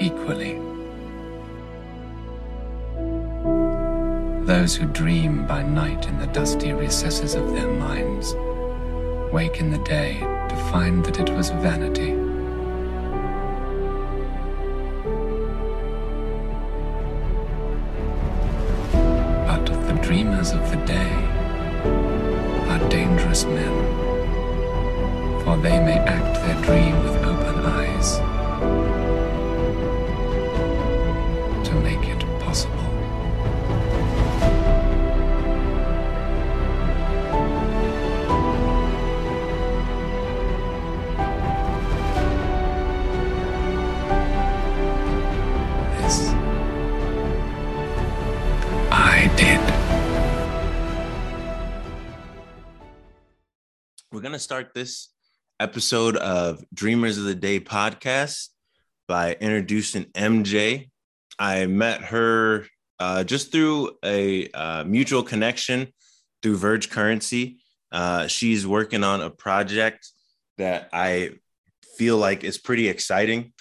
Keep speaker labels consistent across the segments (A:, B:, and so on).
A: equally. Those who dream by night in the dusty recesses of their minds wake in the day to find that it was vanity. But the dreamers of the day are dangerous men, for they may act their dream with open eyes
B: start this episode of Dreamers of the Day podcast by introducing MJ. I met her uh, just through a uh, mutual connection through Verge Currency. Uh, she's working on a project that I feel like is pretty exciting.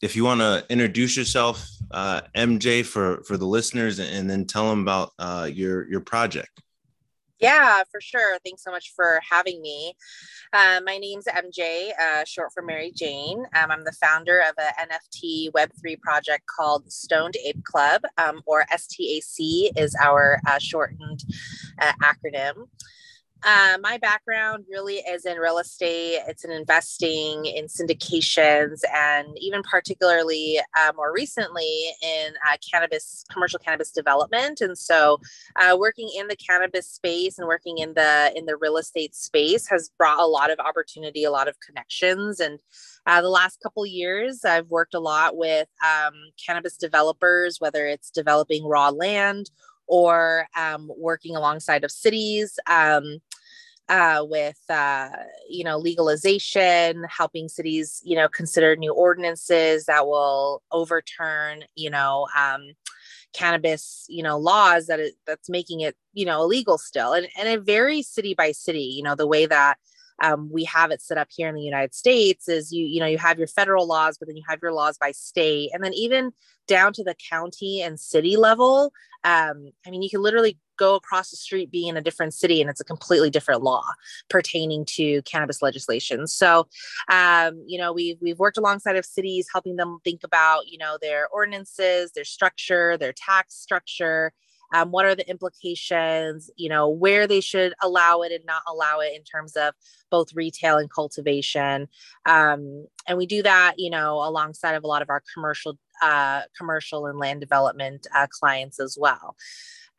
B: If you want to introduce yourself, uh, MJ, for for the listeners, and then tell them about uh, your your project.
C: Yeah, for sure. Thanks so much for having me. Uh, my name's MJ, uh, short for Mary Jane. Um, I'm the founder of an NFT Web3 project called Stoned Ape Club, um, or STAC is our uh, shortened uh, acronym. Uh, my background really is in real estate. It's in investing, in syndications, and even particularly uh, more recently in uh, cannabis, commercial cannabis development. And so, uh, working in the cannabis space and working in the in the real estate space has brought a lot of opportunity, a lot of connections, and uh, the last couple years, I've worked a lot with um, cannabis developers, whether it's developing raw land or um, working alongside of cities um, uh, with uh, you know legalization, helping cities you know consider new ordinances that will overturn you know um, cannabis you know laws that it, that's making it you know illegal still, and and it varies city by city. You know the way that um, we have it set up here in the United States is you you know you have your federal laws, but then you have your laws by state, and then even down to the county and city level. Um, I mean, you can literally go across the street, be in a different city, and it's a completely different law pertaining to cannabis legislation. So, um, you know, we've we've worked alongside of cities, helping them think about you know their ordinances, their structure, their tax structure um, what are the implications you know where they should allow it and not allow it in terms of both retail and cultivation. Um, and we do that you know alongside of a lot of our commercial uh, commercial and land development uh, clients as well.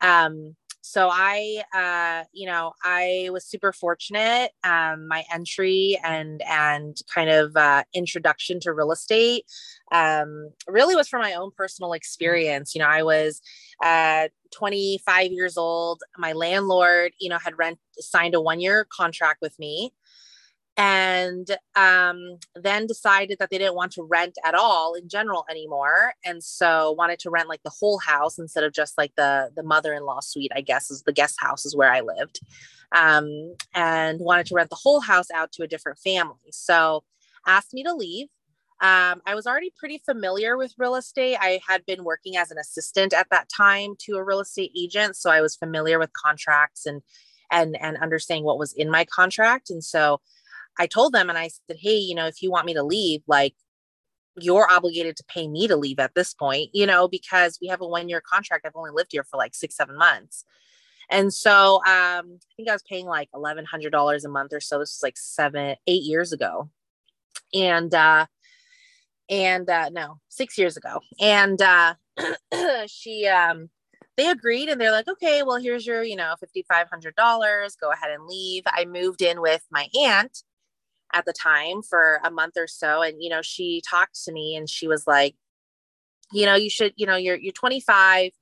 C: Um, so i uh, you know i was super fortunate um, my entry and and kind of uh, introduction to real estate um, really was from my own personal experience. You know i was uh, 25 years old. My landlord you know had rent signed a one year contract with me and um, then decided that they didn't want to rent at all in general anymore and so wanted to rent like the whole house instead of just like the the mother-in-law suite i guess is the guest house is where i lived um, and wanted to rent the whole house out to a different family so asked me to leave um, I was already pretty familiar with real estate. I had been working as an assistant at that time to a real estate agent, so I was familiar with contracts and and and understanding what was in my contract. And so I told them and I said, "Hey, you know, if you want me to leave, like you're obligated to pay me to leave at this point, you know, because we have a one year contract. I've only lived here for like six, seven months. And so um, I think I was paying like $1,100 a month or so. This was like seven, eight years ago. And uh, and uh no six years ago and uh she um they agreed and they're like okay well here's your you know $5500 go ahead and leave i moved in with my aunt at the time for a month or so and you know she talked to me and she was like you know you should you know you're you're 25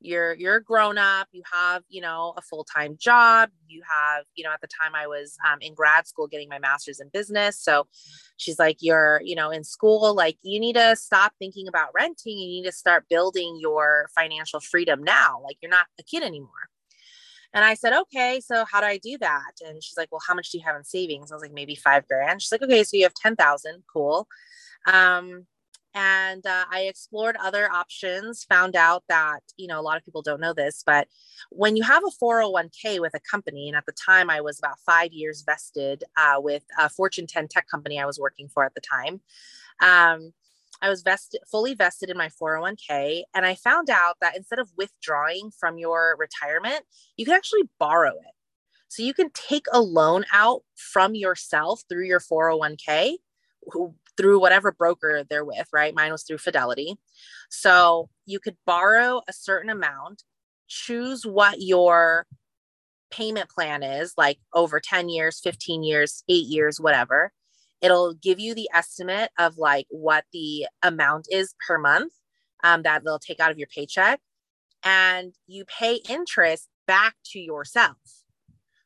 C: you're you're a grown up you have you know a full-time job you have you know at the time i was um, in grad school getting my master's in business so she's like you're you know in school like you need to stop thinking about renting you need to start building your financial freedom now like you're not a kid anymore and i said okay so how do i do that? And she's like well how much do you have in savings? I was like maybe five grand. She's like okay so you have 10000 cool. Um and uh, I explored other options, found out that, you know, a lot of people don't know this, but when you have a 401k with a company, and at the time I was about five years vested uh, with a Fortune 10 tech company I was working for at the time. Um, I was vested, fully vested in my 401k, and I found out that instead of withdrawing from your retirement, you can actually borrow it. So you can take a loan out from yourself through your 401k through whatever broker they're with, right? Mine was through Fidelity. So you could borrow a certain amount, choose what your payment plan is, like over 10 years, 15 years, eight years, whatever. It'll give you the estimate of like what the amount is per month um, that they'll take out of your paycheck. And you pay interest back to yourself.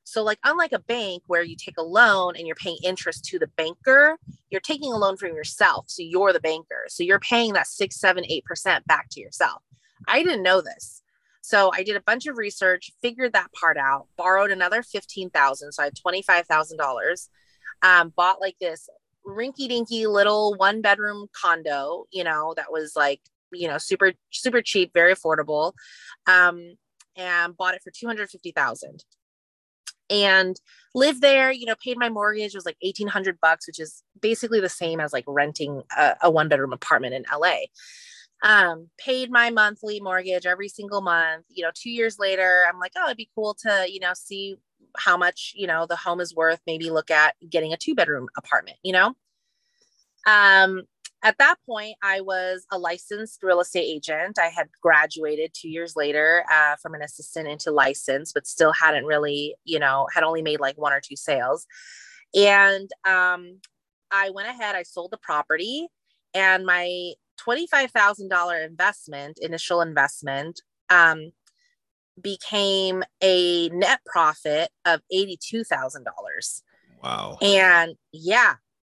C: So, like, unlike a bank where you take a loan and you're paying interest to the banker, you're taking a loan from yourself. So, you're the banker. So, you're paying that six, seven, eight percent back to yourself. I didn't know this. So, I did a bunch of research, figured that part out, borrowed another 15000 So, I had $25,000, um, bought like this rinky dinky little one bedroom condo, you know, that was like, you know, super, super cheap, very affordable, um, and bought it for 250000 and lived there you know paid my mortgage was like 1800 bucks which is basically the same as like renting a, a one bedroom apartment in la um, paid my monthly mortgage every single month. You know two years later i'm like oh it'd be cool to you know see how much you know the home is worth maybe look at getting a two bedroom apartment you know um at that point, I was a licensed real estate agent. I had graduated two years later uh, from an assistant into license, but still hadn't really, you know, had only made like one or two sales. And um, I went ahead, I sold the property, and my $25,000 investment, initial investment, um, became a net profit of $82,000.
B: Wow.
C: And yeah,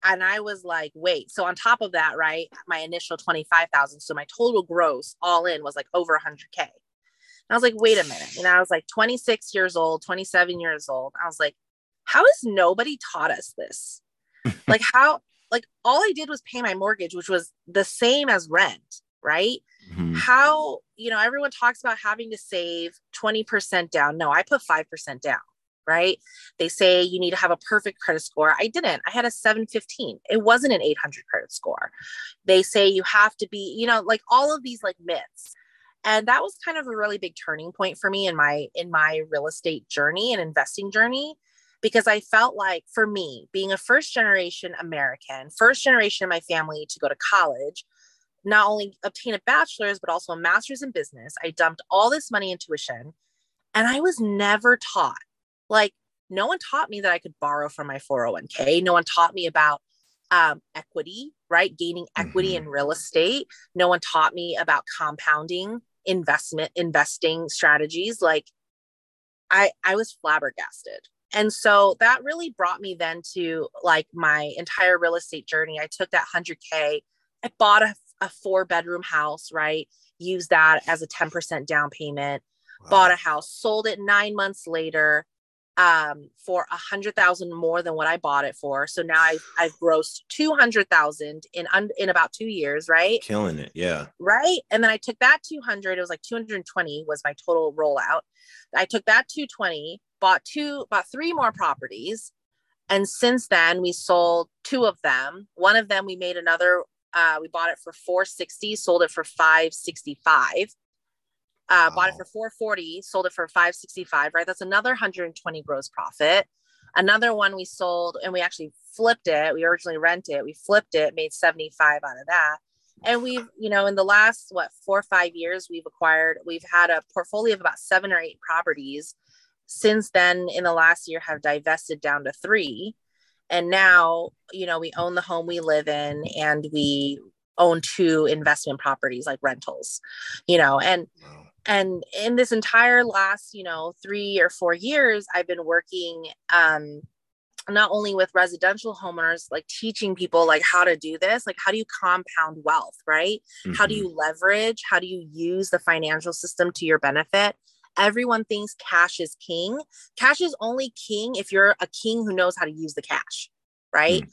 C: and I was like, wait. So on top of that, right, my initial 25,000. So my total gross all in was like over 100K. And I was like, wait a minute. And I was like 26 years old, 27 years old. I was like, how has nobody taught us this? like, how, like, all I did was pay my mortgage, which was the same as rent, right? Mm-hmm. How, you know, everyone talks about having to save 20% down. No, I put 5% down right? They say you need to have a perfect credit score. I didn't. I had a 715. It wasn't an 800 credit score. They say you have to be, you know, like all of these like myths. And that was kind of a really big turning point for me in my in my real estate journey and investing journey because I felt like for me, being a first generation American, first generation in my family to go to college, not only obtain a bachelor's but also a master's in business, I dumped all this money in tuition and I was never taught like, no one taught me that I could borrow from my 401k. No one taught me about um, equity, right? Gaining equity mm-hmm. in real estate. No one taught me about compounding investment, investing strategies. Like, I, I was flabbergasted. And so that really brought me then to like my entire real estate journey. I took that 100K, I bought a, a four bedroom house, right? Used that as a 10% down payment, wow. bought a house, sold it nine months later, um for a hundred thousand more than what I bought it for. So now I've I've grossed two hundred thousand in un, in about two years, right?
B: Killing it, yeah.
C: Right. And then I took that 200, it was like 220 was my total rollout. I took that 220, bought two, bought three more properties. And since then we sold two of them. One of them we made another uh, we bought it for 460, sold it for 565 uh, wow. bought it for 440, sold it for 565, right? That's another 120 gross profit. Another one we sold and we actually flipped it. We originally rented it, we flipped it, made 75 out of that. And we've, you know, in the last what four or five years, we've acquired, we've had a portfolio of about seven or eight properties. Since then, in the last year, have divested down to three. And now, you know, we own the home we live in and we own two investment properties like rentals, you know, and wow and in this entire last you know three or four years i've been working um not only with residential homeowners like teaching people like how to do this like how do you compound wealth right mm-hmm. how do mm-hmm. you leverage how do you use the financial system to your benefit everyone thinks cash is king. Cash is only king if you're a king who knows how to use the cash right? Mm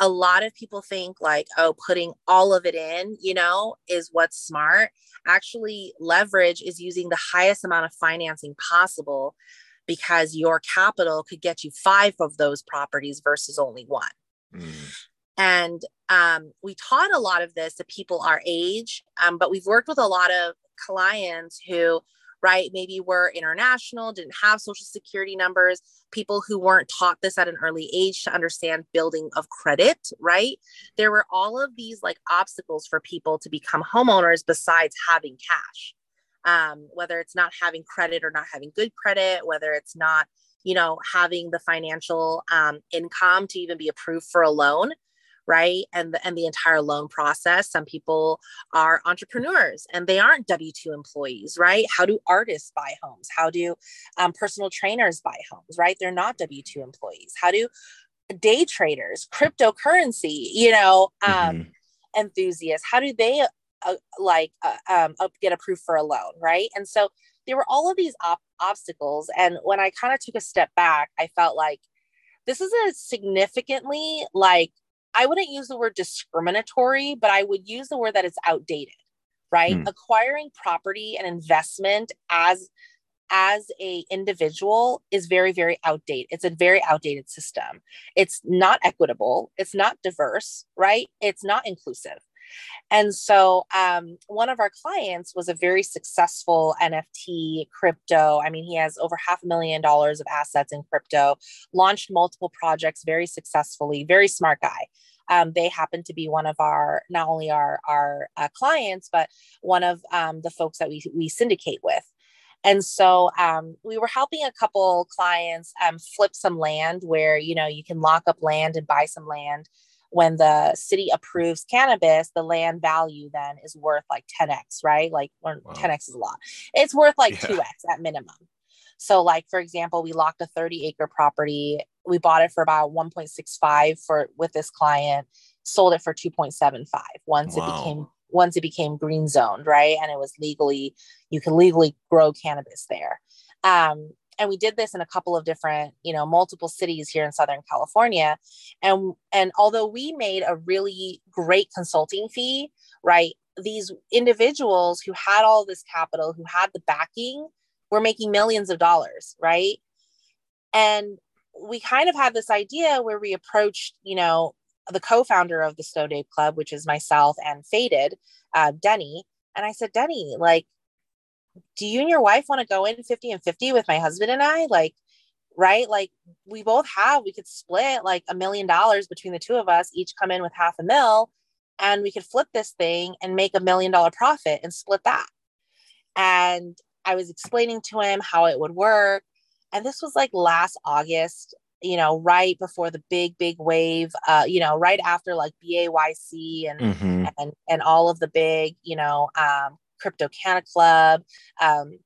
C: a lot of people think like oh putting all of it in you know is what's smart. Actually leverage is using the highest amount of financing possible because your capital could get you five of those properties versus only one. Mm. and um, we taught a lot of this to people our age um, but we've worked with a lot of clients who right? Maybe were international, didn't have social security numbers, people who weren't taught this at an early age to understand building of credit, right? There were all of these like obstacles for people to become homeowners besides having cash. Um, whether it's not having credit or not having good credit, whether it's not, you know, having the financial um, income to even be approved for a loan right? And the, and the entire loan process. Some people are entrepreneurs and they aren't w2 employees right? How do artists buy homes? How do um, personal trainers buy homes right? They're not w2 employees. How do day traders cryptocurrency you know um, mm-hmm. enthusiasts how do they uh, like uh, um, get approved for a loan right? And so there were all of these op- obstacles. And when i kind of took a step back i felt like this is a significantly like I wouldn't use the word discriminatory, but I would use the word that it's outdated, right? Mm. Acquiring property and investment as as a individual is very very outdated. It's a very outdated system. It's not equitable. It's not diverse right? It's not inclusive and so um, one of our clients was a very successful NFT crypto. I mean, he has over half a million dollars of assets in crypto, launched multiple projects very successfully, very smart guy. Um, they happen to be one of our not only our our uh, clients but one of um, the folks that we we syndicate with and so um, we were helping a couple clients um, flip some land where you know you can lock up land and buy some land when the city approves cannabis, the land value then is worth like 10x, right? Like wow. 10x is a lot. It's worth like yeah. 2x at minimum. So, like for example, we locked a 30 acre property. We bought it for about 1.65 for with this client, sold it for 2.75 once wow. it became once it became green zoned, right? And it was legally, you can legally grow cannabis there. Um, and we did this in a couple of different you know multiple cities here in southern california. And and although we made a really great consulting fee right these individuals who had all this capital who had the backing were making millions of dollars right? And we kind of had this idea where we approached you know the co-founder of the Stoned Ape Club which is myself and faded uh, denny. And i said denny like do you and your wife want to go in 50 and 50 with my husband and I? Like, right? Like, we both have, we could split like a million dollars between the two of us, each come in with half a mil, and we could flip this thing and make a million dollar profit and split that. And I was explaining to him how it would work. And this was like last August, you know, right before the big, big wave, uh, you know, right after like BAYC and mm-hmm. and and all of the big, you know, um, Crypto Canna Club, um,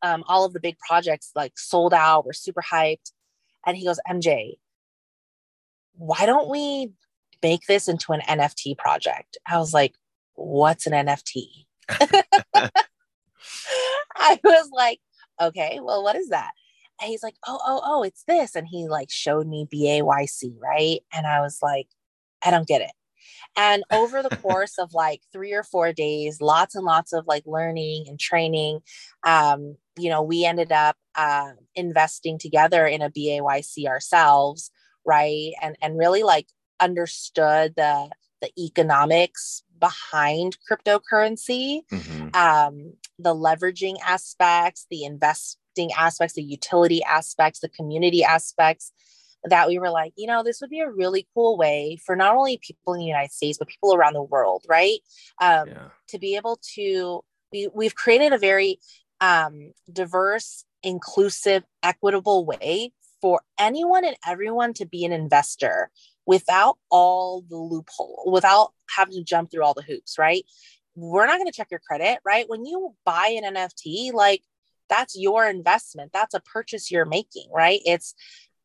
C: um, all of the big projects like sold out, we're super hyped. And he goes, MJ, why don't we make this into an NFT project? I was like, what's an NFT? I was like, okay, well, what is that? And he's like, oh, oh, oh, it's this. And he like showed me BAYC, right? And I was like, I don't get it. And over the course of like three or four days, lots and lots of like learning and training, um, you know, we ended up uh, investing together in a BAYC ourselves, right? And and really like understood the the economics behind cryptocurrency, mm-hmm. um, the leveraging aspects, the investing aspects, the utility aspects, the community aspects that we were like, you know, this would be a really cool way for not only people in the United States, but people around the world, right? Um, yeah. To be able to, we, we've created a very um, diverse, inclusive, equitable way for anyone and everyone to be an investor without all the loophole, without having to jump through all the hoops, right? We're not going to check your credit, right? When you buy an NFT, like that's your investment. That's a purchase you're making, right? It's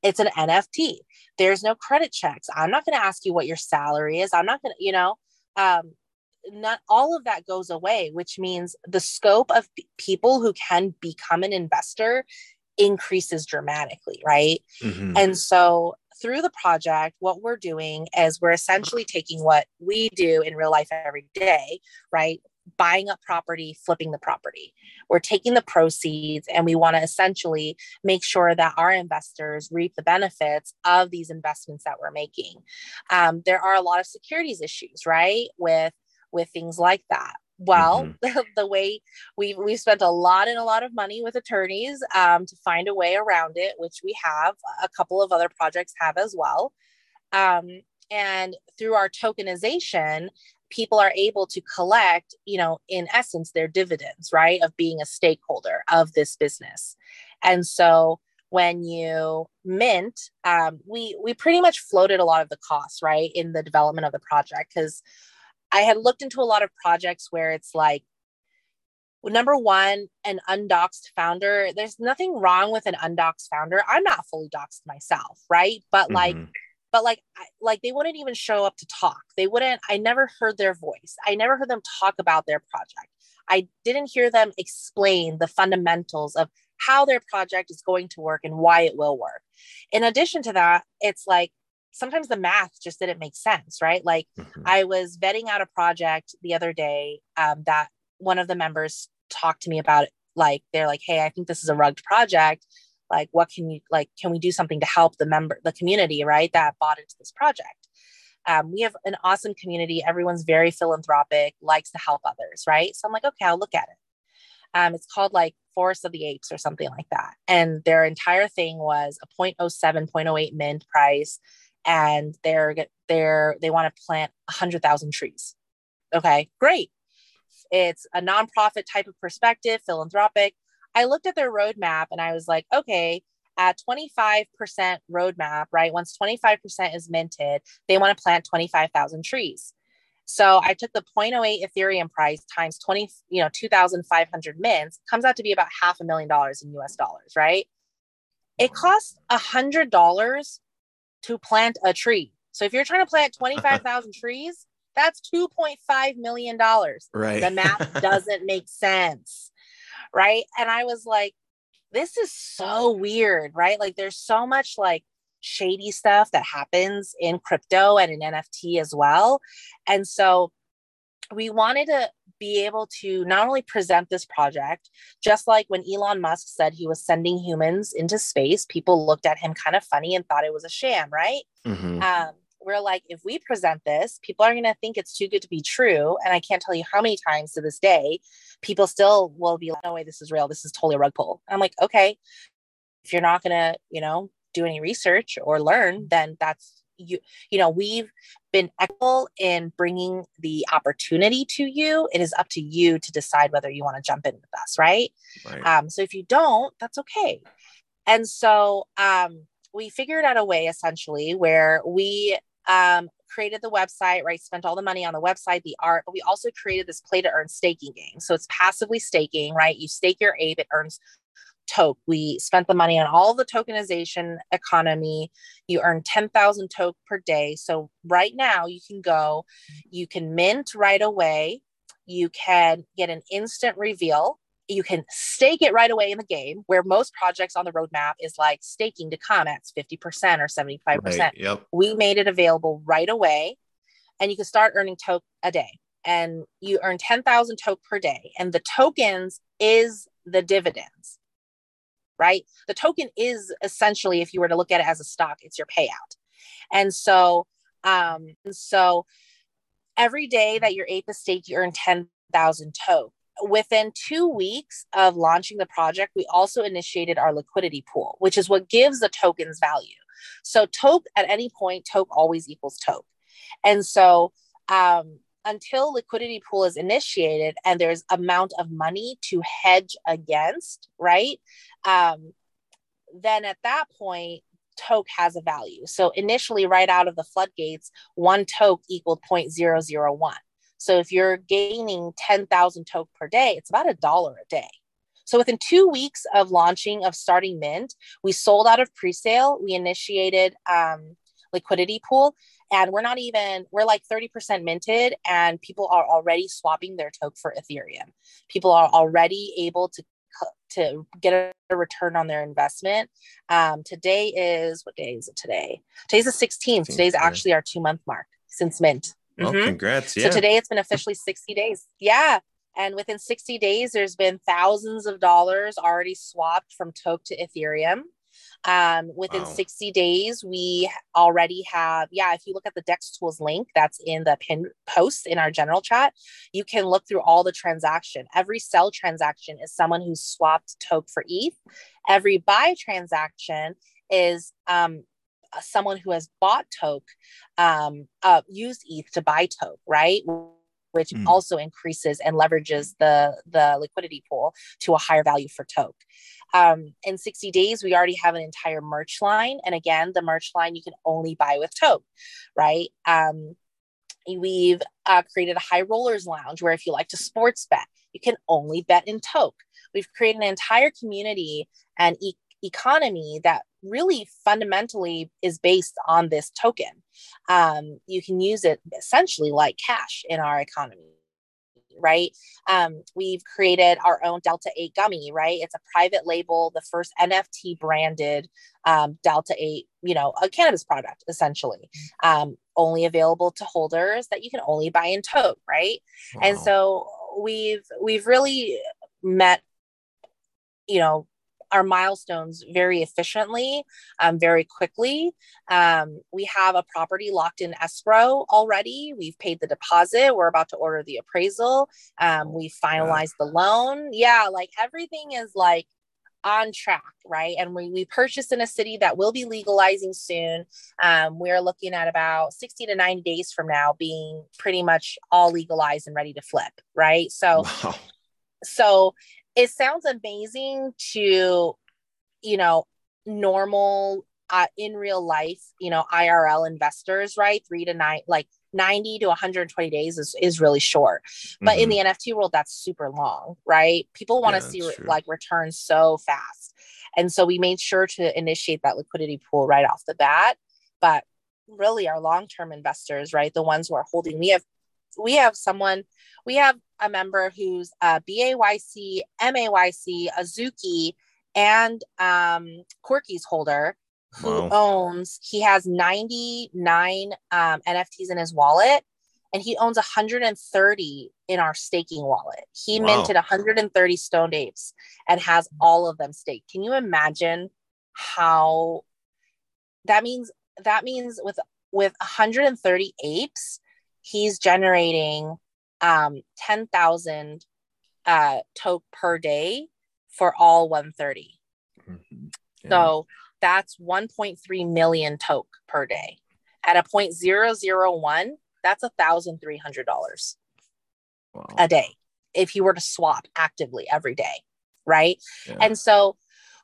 C: it's an NFT. There's no credit checks. I'm not going to ask you what your salary is. I'm not going to, you know, um, not all of that goes away, which means the scope of p- people who can become an investor increases dramatically, right? Mm-hmm. And so through the project, what we're doing is we're essentially taking what we do in real life every day, right? Buying up property, flipping the property. We're taking the proceeds and we want to essentially make sure that our investors reap the benefits of these investments that we're making. Um, there are a lot of securities issues, right? With with things like that well mm-hmm. the way we we've spent a lot and a lot of money with attorneys um, to find a way around it which we have a couple of other projects have as well um, and through our tokenization people are able to collect you know in essence their dividends right of being a stakeholder of this business and so when you mint um, we we pretty much floated a lot of the costs right in the development of the project because I had looked into a lot of projects where it's like, number one, an undoxed founder. There's nothing wrong with an undoxed founder. I'm not fully doxed myself, right? But mm-hmm. But like, like they wouldn't even show up to talk. They wouldn't. I never heard their voice. I never heard them talk about their project. I didn't hear them explain the fundamentals of how their project is going to work and why it will work. In addition to that, it's like sometimes the math just didn't make sense, right? Like mm-hmm. I was vetting out a project the other day um, that one of the members talked to me about. It. Like they're like, "Hey, I think this is a rugged project. Like, what can you like? Can we do something to help the member, the community, right? That bought into this project." Um, we have an awesome community. Everyone's very philanthropic, likes to help others, right? So I'm like, okay, I'll look at it. Um, it's called like Forest of the Apes or something like that. And their entire thing was a 0.07, 0.08 mint price and they're they're they want to plant 100,000 trees. Okay, great. It's a nonprofit type of perspective, philanthropic. I looked at their roadmap and I was like, okay, at 25% roadmap, right? Once 25% is minted, they want to plant 25,000 trees. So I took the 0.08 Ethereum price times 20, you know, 2,500 mints comes out to be about half a million dollars in US dollars, right? It costs a hundred dollars to plant a tree. So if you're trying to plant 25,000 trees, that's 2.5 million dollars.
B: Right.
C: The math doesn't make sense. Right? And I was like this is so weird, right? Like there's so much like shady stuff that happens in crypto and in NFT as well. And so we wanted to be able to not only present this project, just like when Elon Musk said he was sending humans into space, people looked at him kind of funny and thought it was a sham, right? Mm-hmm. Um, we're like, if we present this, people are going to think it's too good to be true. And I can't tell you how many times to this day, people still will be like, no way, this is real. This is totally a rug pull. I'm like, okay, if you're not going to, you know, do any research or learn, then that's you you know we've been equal in bringing the opportunity to you it is up to you to decide whether you want to jump in with us right, right. Um, so if you don't that's okay and so um, we figured out a way essentially where we um, created the website right spent all the money on the website the art but we also created this play to earn staking game so it's passively staking right you stake your ape it earns toke. We spent the money on all the tokenization economy. You earn 10,000 toke per day. So right now you can go, you can mint right away. You can get an instant reveal. You can stake it right away in the game, where most projects on the roadmap is like staking to come at 50% or 75%. Right,
B: yep.
C: We made it available right away, and you can start earning toke a day. And you earn 10,000 toke per day. And the tokens is the dividends right? The token is essentially, if you were to look at it as a stock, it's your payout. And so, um, so every day that your ape is staked, you earn 10,000 toke. Within two weeks of launching the project, we also initiated our liquidity pool, which is what gives the tokens value. So toke at any point, toke always equals toke. And so um, until liquidity pool is initiated and there's amount of money to hedge against right um, then at that point toke has a value so initially right out of the floodgates one toke equaled 0.001 so if you're gaining 10,000 toke per day it's about a dollar a day so within two weeks of launching of starting mint we sold out of pre-sale we initiated um, liquidity pool and we're not even we're like 30% minted and people are already swapping their toke for ethereum people are already able to to get a return on their investment. Um, today is what day is it today? Today's the 16th. Today's actually our two month mark since mint.
B: Oh,
C: Mhm.
B: congrats. Yeah.
C: So today it's been officially 60 days. Yeah. And within 60 days, there's been thousands of dollars already swapped from Toke to Ethereum. Um, within
B: Wow.
C: 60 days, we already have, yeah, if you look at the Dex Tools link that's in the pin post in our general chat, you can look through all the transaction. Every sell transaction is someone who's swapped Toke for ETH. Every buy transaction is um, someone who has bought Toke, um, uh, used ETH to buy Toke, right? Which
B: Mm.
C: also increases and leverages the the liquidity pool to a higher value for Toke. Um, in 60 days, we already have an entire merch line, and again, the merch line you can only buy with Toke, right? Um, we've uh, created a high rollers lounge where if you like to sports bet, you can only bet in Toke. We've created an entire community and e- economy that really fundamentally is based on this token. Um, you can use it essentially like cash in our economy. Right. Um, we've created our own Delta 8 gummy, right? It's a private label, the first NFT branded um, Delta 8, you know, a cannabis product essentially, um, only available to holders that you can only buy in toke, right? and so we've we've really met you know our milestones very efficiently um, very quickly. Um, we have a property locked in escrow already. We've paid the deposit. We're about to order the appraisal. Um, we finalized the loan. Yeah like everything is like on track right? And we, we purchased in a city that will be legalizing soon. Um, we're looking at about 60 to 90 days from now being pretty much all legalized and ready to flip right? So
B: wow.
C: so it sounds amazing to you know normal uh, in real life you know irl investors right? Three to nine like 90 to 120 days is, is really short. But in
B: Mhm.
C: the nft world that's super long right? People want to
B: Yeah,
C: see re- like returns so fast. And so we made sure to initiate that liquidity pool right off the bat. But really our long-term investors right the ones who are holding we have we have someone we have a member who's a BAYC, MAYC, Azuki, and um, Quirkies holder who
B: Wow.
C: owns, he has 99 um, NFTs in his wallet and he owns 130 in our staking wallet. He
B: Wow.
C: minted 130 stoned apes and has all of them staked. Can you imagine how that means? That means with with 130 apes, he's generating um 10,000 uh toke per day for all 130.
B: Mhm. Yeah.
C: So that's 1.3 million toke per day. At a point zero zero one, that's a thousand three hundred dollars
B: Wow.
C: a day if you were to swap actively every day, right?
B: Yeah.
C: And so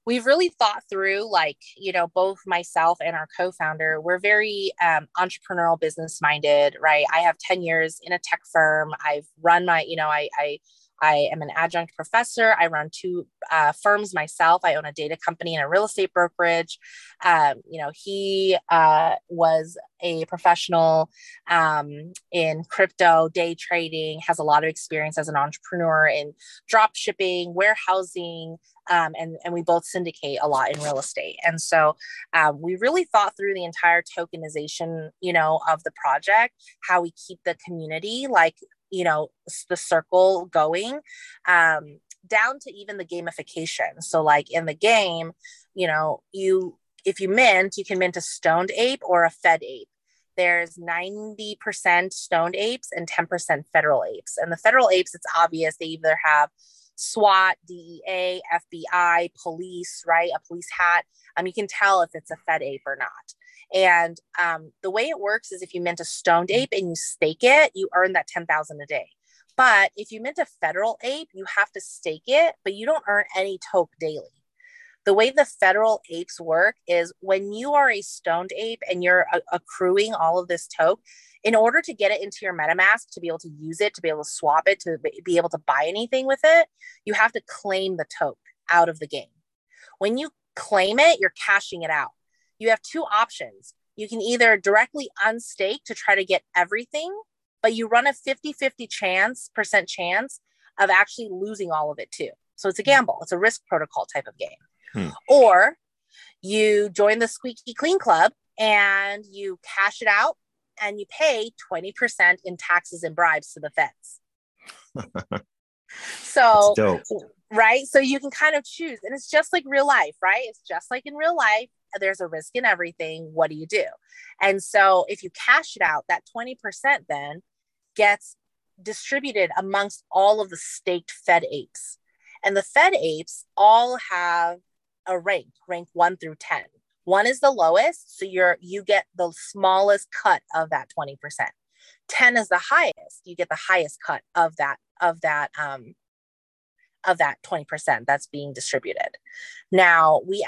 C: we've really thought through, like, you know, both myself and our co founder, we're very um, entrepreneurial, business minded, right? I have 10 years in a tech firm. I've run my, you know, I, I, I am an adjunct professor. I run two uh, firms myself. I own a data company and a real estate brokerage. Um, you know, he uh, was a professional um, in crypto, day trading, has a lot of experience as an entrepreneur in drop shipping, warehousing, um, and, and we both syndicate a lot in real estate. And so um, we really thought through the entire tokenization, you know, of the project, how we keep the community like, you know, the circle going um, down to even the gamification. So like in the game, you know, you, if you mint, you can mint a stoned ape or a fed ape there's 90% stoned apes and 10% federal apes. And the federal apes, it's obvious they either have SWAT, DEA, FBI, police, right? A police hat. Um, you can tell if it's a fed ape or not. And um, the way it works is if you mint a stoned ape and you stake it, you earn that 10,000 a day. But if you mint a federal ape, you have to stake it, but you don't earn any toke daily the way the federal apes work is when you are a stoned ape and you're a- accruing all of this toke, in order to get it into your MetaMask, to be able to use it, to be able to swap it, to be- be able to buy anything with it, you have to claim the toke out of the game. When you claim it, you're cashing it out. You have two options. You can either directly unstake to try to get everything, but you run a 50 50 chance, percent chance of actually losing all of it too. So it's a gamble, it's a risk protocol type of game.
B: Hmm.
C: Or you join the Squeaky Clean Club and you cash it out and you pay 20% in taxes and bribes to the feds. so, right? So you can kind of choose. And it's just like real life, right? It's just like in real life. There's a risk in everything. What do you do? And so if you cash it out, that 20% then gets distributed amongst all of the staked fed apes. And the fed apes all have a rank, rank one through 10. One is the lowest, so you're you get the smallest cut of that 20%. 10 is the highest, you get the highest cut of that of that um of that 20% that's being distributed. Now, we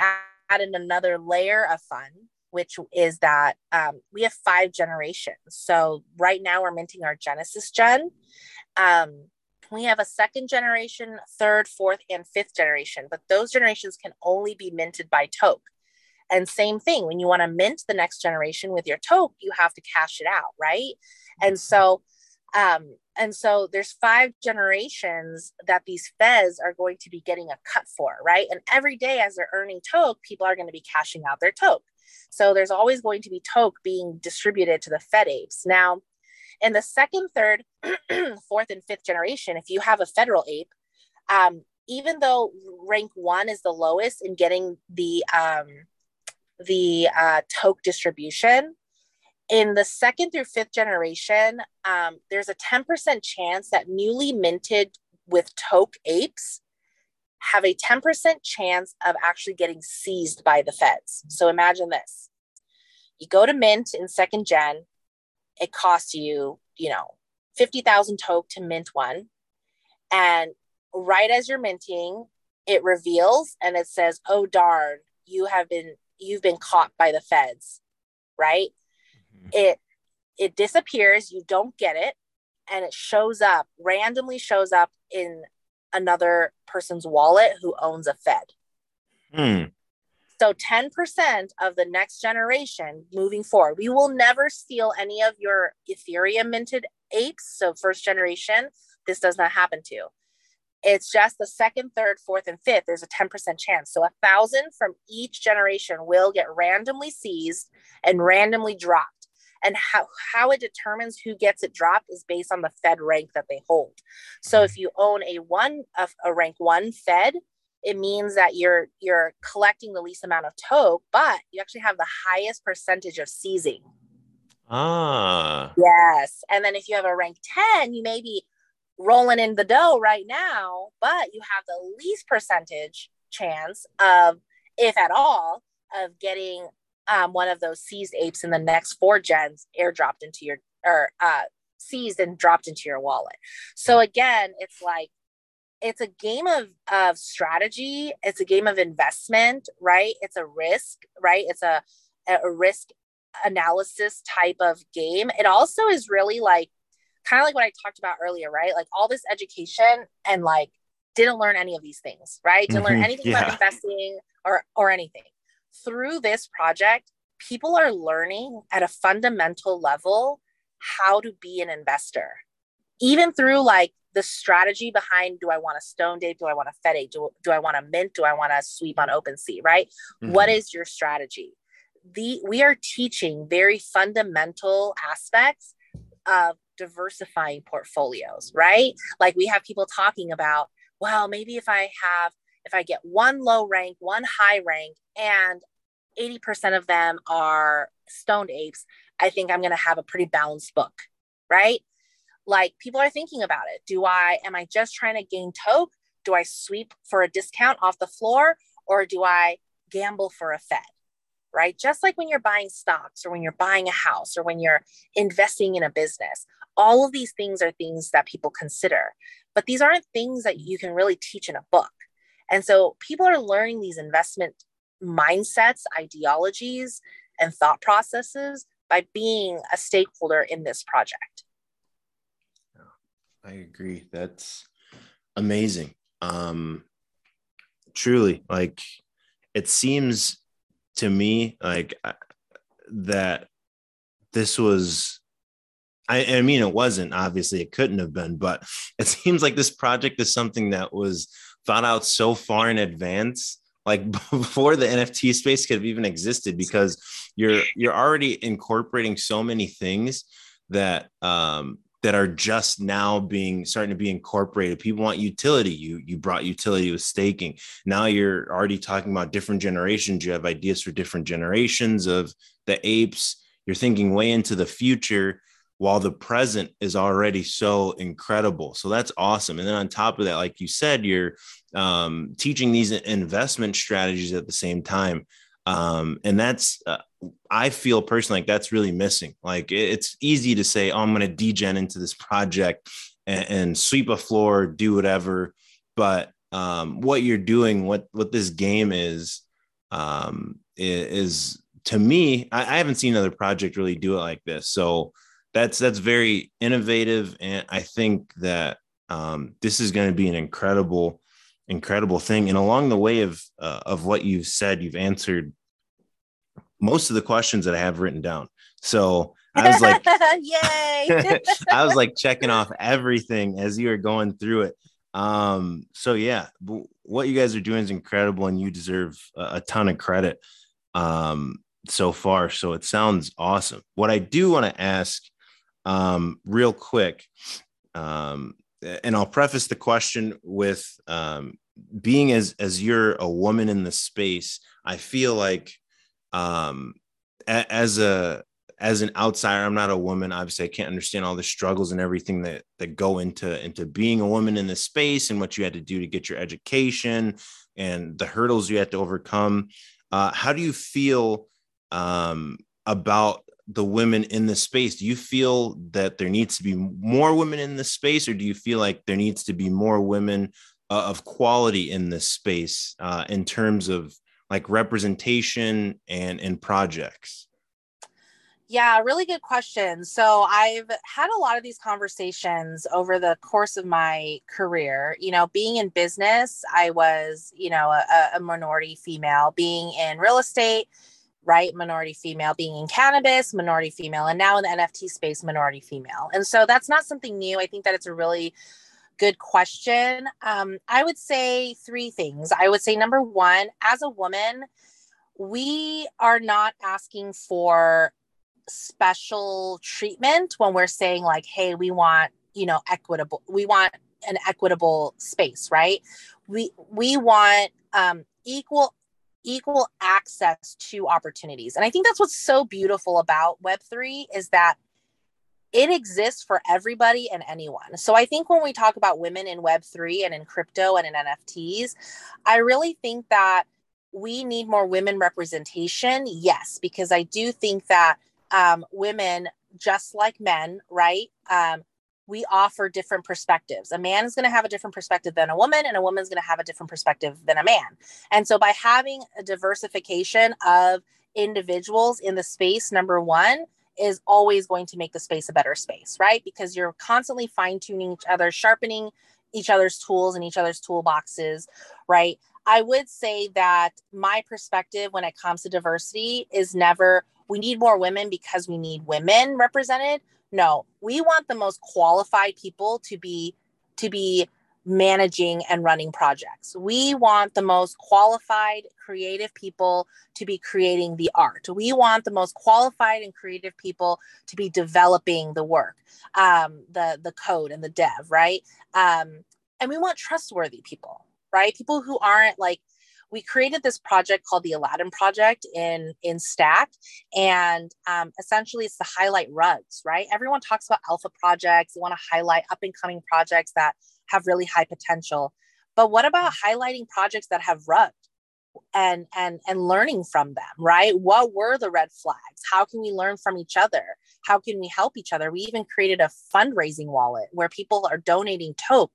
C: added another layer of fun which is that um, we have five generations. So right now we're minting our Genesis gen. Um, we have a second generation, third, fourth, and fifth generation, but those generations can only be minted by toke. And same thing, when you want to mint the next generation with your toke, you have to cash it out, right? And so, um, and so there's five generations that these feds are going to be getting a cut for, right? And every day as they're earning toke, people are going to be cashing out their toke. So there's always going to be toke being distributed to the fed apes. Now, in the second, third, fourth, and fifth generation, if you have a federal ape, um, even though rank one is the lowest in getting the um, the uh, toke distribution. In the second through fifth generation, um, there's a 10% chance that newly minted with toke apes have a 10% chance of actually getting seized by the feds. So imagine this you go to mint in second gen, it costs you, you know, 50,000 toke to mint one. And right as you're minting, it reveals and it says, oh, darn, you have been you've been caught by the feds, right? It it disappears, you don't get it, and it shows up, randomly shows up in another person's wallet who owns a Fed.
B: Hmm.
C: So 10% of the next generation moving forward, we will never steal any of your Ethereum minted apes. So first generation, this does not happen to. It's just the second, third, fourth, and fifth. There's a 10% chance. So a thousand from each generation will get randomly seized and randomly dropped. And how, how it determines who gets it dropped is based on the Fed rank that they hold. So if you own a one of a rank one Fed, it means that you're you're collecting the least amount of toke, but you actually have the highest percentage of seizing.
B: Ah.
C: Yes. And then if you have a rank 10, you may be rolling in the dough right now, but you have the least percentage chance of, if at all, of getting um, one of those seized apes in the next four gens airdropped into your or uh, seized and dropped into your wallet. So again, it's like it's a game of of strategy. It's a game of investment, right? It's a risk, right? It's a a risk analysis type of game. It also is really like kind of like what I talked about earlier, right? Like all this education and like didn't learn any of these things, right? Didn't learn mm-hmm. anything yeah. about investing or or anything. Through this project, people are learning at a fundamental level how to be an investor. Even through like the strategy behind do I want a stone ape? Do I want a fed ape? Do, do I want a mint? Do I want to sweep on OpenSea? Right? Mm-hmm. What is your strategy? The we are teaching very fundamental aspects of diversifying portfolios, right? Like we have people talking about, well, maybe if I have, if I get one low rank, one high rank, and 80% of them are stoned apes, I think I'm going to have a pretty balanced book, right? Like people are thinking about it. Do I, am I just trying to gain toke? Do I sweep for a discount off the floor or do I gamble for a Fed? Right. Just like when you're buying stocks or when you're buying a house or when you're investing in a business, all of these things are things that people consider, but these aren't things that you can really teach in a book. And so people are learning these investment mindsets, ideologies, and thought processes by being a stakeholder in this project.
B: I agree. That's amazing. Um, truly, like it seems to me like uh, that this was I, I, mean, it wasn't obviously, it couldn't have been, but it seems like this project is something that was thought out so far in advance like before the NFT space could have even existed because you're you're already incorporating so many things that um that are just now being starting to be incorporated. People want utility. You you brought utility with staking. Now you're already talking about different generations. You have ideas for different generations of the apes. You're thinking way into the future while the present is already so incredible. So that's awesome. And then on top of that, like you said, you're um, teaching these investment strategies at the same time. Um, and that's, uh, I feel personally like that's really missing. Like it's easy to say, oh, I'm going to degen into this project and, and, sweep a floor, do whatever. But um, what you're doing, what what this game is, um, is, to me, I, I haven't seen another project really do it like this. So that's that's very innovative, and I think that um, this is going to be an incredible, incredible thing. And along the way of uh, of what you've said, you've answered most of the questions that I have written down. So I was like,
C: yay!
B: I was like checking off everything as you were going through it. Um, so yeah, what you guys are doing is incredible, and you deserve a, a ton of credit um, so far. So it sounds awesome. What I do want to ask um, real quick. Um, and I'll preface the question with um, being as as you're a woman in the space, I feel like um, a, as a as an outsider, I'm not a woman. Obviously, I can't understand all the struggles and everything that that go into into being a woman in this space and what you had to do to get your education and the hurdles you had to overcome. Uh, how do you feel um, about the women in the space do you feel that there needs to be more women in the space or do you feel like there needs to be more women uh, of quality in this space uh, in terms of like representation and in projects
C: yeah, really good question. So I've had a lot of these conversations over the course of my career. You know, being in business, I was, you know, a, a minority female. Being in real estate, right? Minority female being in cannabis, minority female, and now in the NFT space, minority female. And so that's not something new. I think that it's a really good question. Um, I would say three things. I would say number one, as a woman, we are not asking for special treatment when we're saying, like, hey, we want, you know, equitable, we want an equitable space, right? We we want um, equal equal access to opportunities. And I think that's what's so beautiful about Web3 is that it exists for everybody and anyone. So I think when we talk about women in Web3 and in crypto and in NFTs, I really think that we need more women representation. Yes, because I do think that um, women, just like men, right, um, we offer different perspectives. A man is going to have a different perspective than a woman, and a woman is going to have a different perspective than a man. And so, by having a diversification of individuals in the space, number one, is always going to make the space a better space, right? Because you're constantly fine tuning each other, sharpening each other's tools and each other's toolboxes, right? I would say that my perspective when it comes to diversity is never we need more women because we need women represented no, we want the most qualified people to be to be managing and running projects. We want the most qualified creative people to be creating the art. We want the most qualified and creative people to be developing the work, um, the the code and the dev, right? Um, and we want trustworthy people, right? People who aren't like we created this project called the Aladdin Project in in STAC, and um, essentially it's to highlight rugs. Right? Everyone talks about alpha projects. They want to highlight up and coming projects that have really high potential. But what about highlighting projects that have rugged? and and and learning from them right what were the red flags how can we learn from each other how can we help each other we even created a fundraising wallet where people are donating toke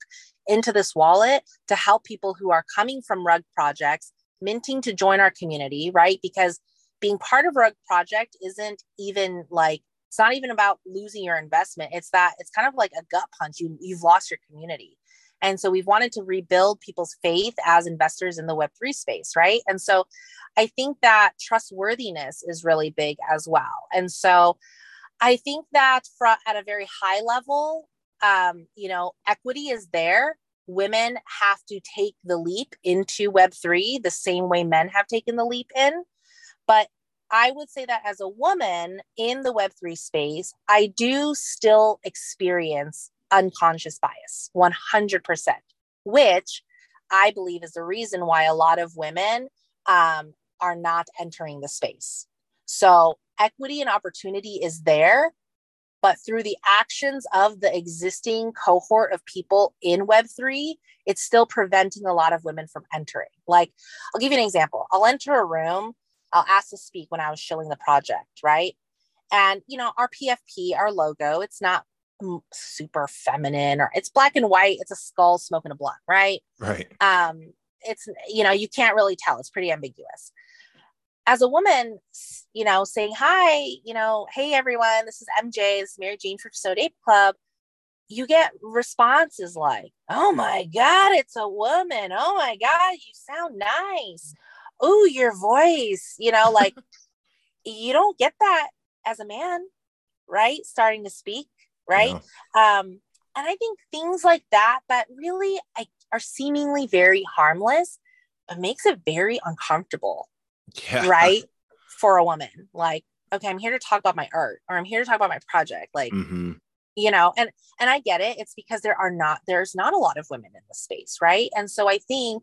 C: into this wallet to help people who are coming from rug projects minting to join our community right because being part of rug project isn't even like it's not even about losing your investment it's that it's kind of like a gut punch you you've lost your community and so we've wanted to rebuild people's faith as investors in the Web3 space, right? And so I think that trustworthiness is really big as well. And so I think that for, at a very high level, um, you know, equity is there, women have to take the leap into Web3 the same way men have taken the leap in. But I would say that as a woman in the Web3 space, I do still experience unconscious bias 100%, which I believe is the reason why a lot of women um, are not entering the space. So, equity and opportunity is there, but through the actions of the existing cohort of people in Web3, it's still preventing a lot of women from entering. Like, I'll give you an example. I'll enter a room, I'll ask to speak when I was showing the project, right? And, you know, our PFP, our logo, it's not super feminine or it's black and white, it's a skull smoking a blunt, right?
B: Right.
C: Um, it's, you know, you can't really tell, it's pretty ambiguous as a woman, you know, saying, hi, you know, hey, everyone, this is MJ, this is Mary Jane for Stoned Ape Club, you get responses like, oh my God, it's a woman. Oh my God, you sound nice. Oh, your voice, you know, like you don't get that as a man, right? Starting to speak, right? Um, and I think things like that, that really I, are seemingly very harmless, but makes it very uncomfortable yeah. right for a woman like okay i'm here to talk about my art or i'm here to talk about my project like mm-hmm. you know and and i get it it's because there are not there's not a lot of women in the space right and so i think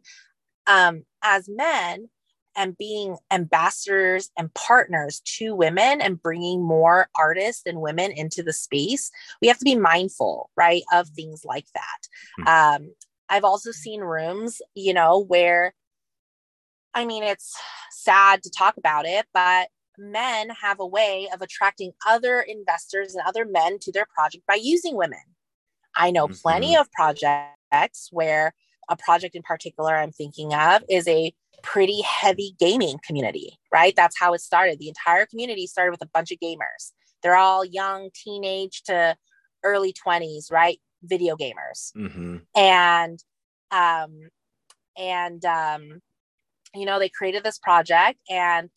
C: um as men and being ambassadors and partners to women and bringing more artists and women into the space we have to be mindful right of things like that mm-hmm. um i've also seen rooms you know where I mean, it's sad to talk about it, but men have a way of attracting other investors and other men to their project by using women. I know mm-hmm. plenty of projects where a project in particular I'm thinking of is a pretty heavy gaming community, right? That's how it started. The entire community started with a bunch of gamers. They're all young, teenage to early 20s, right? Video gamers. Mm-hmm. And um and um you know, they created this project and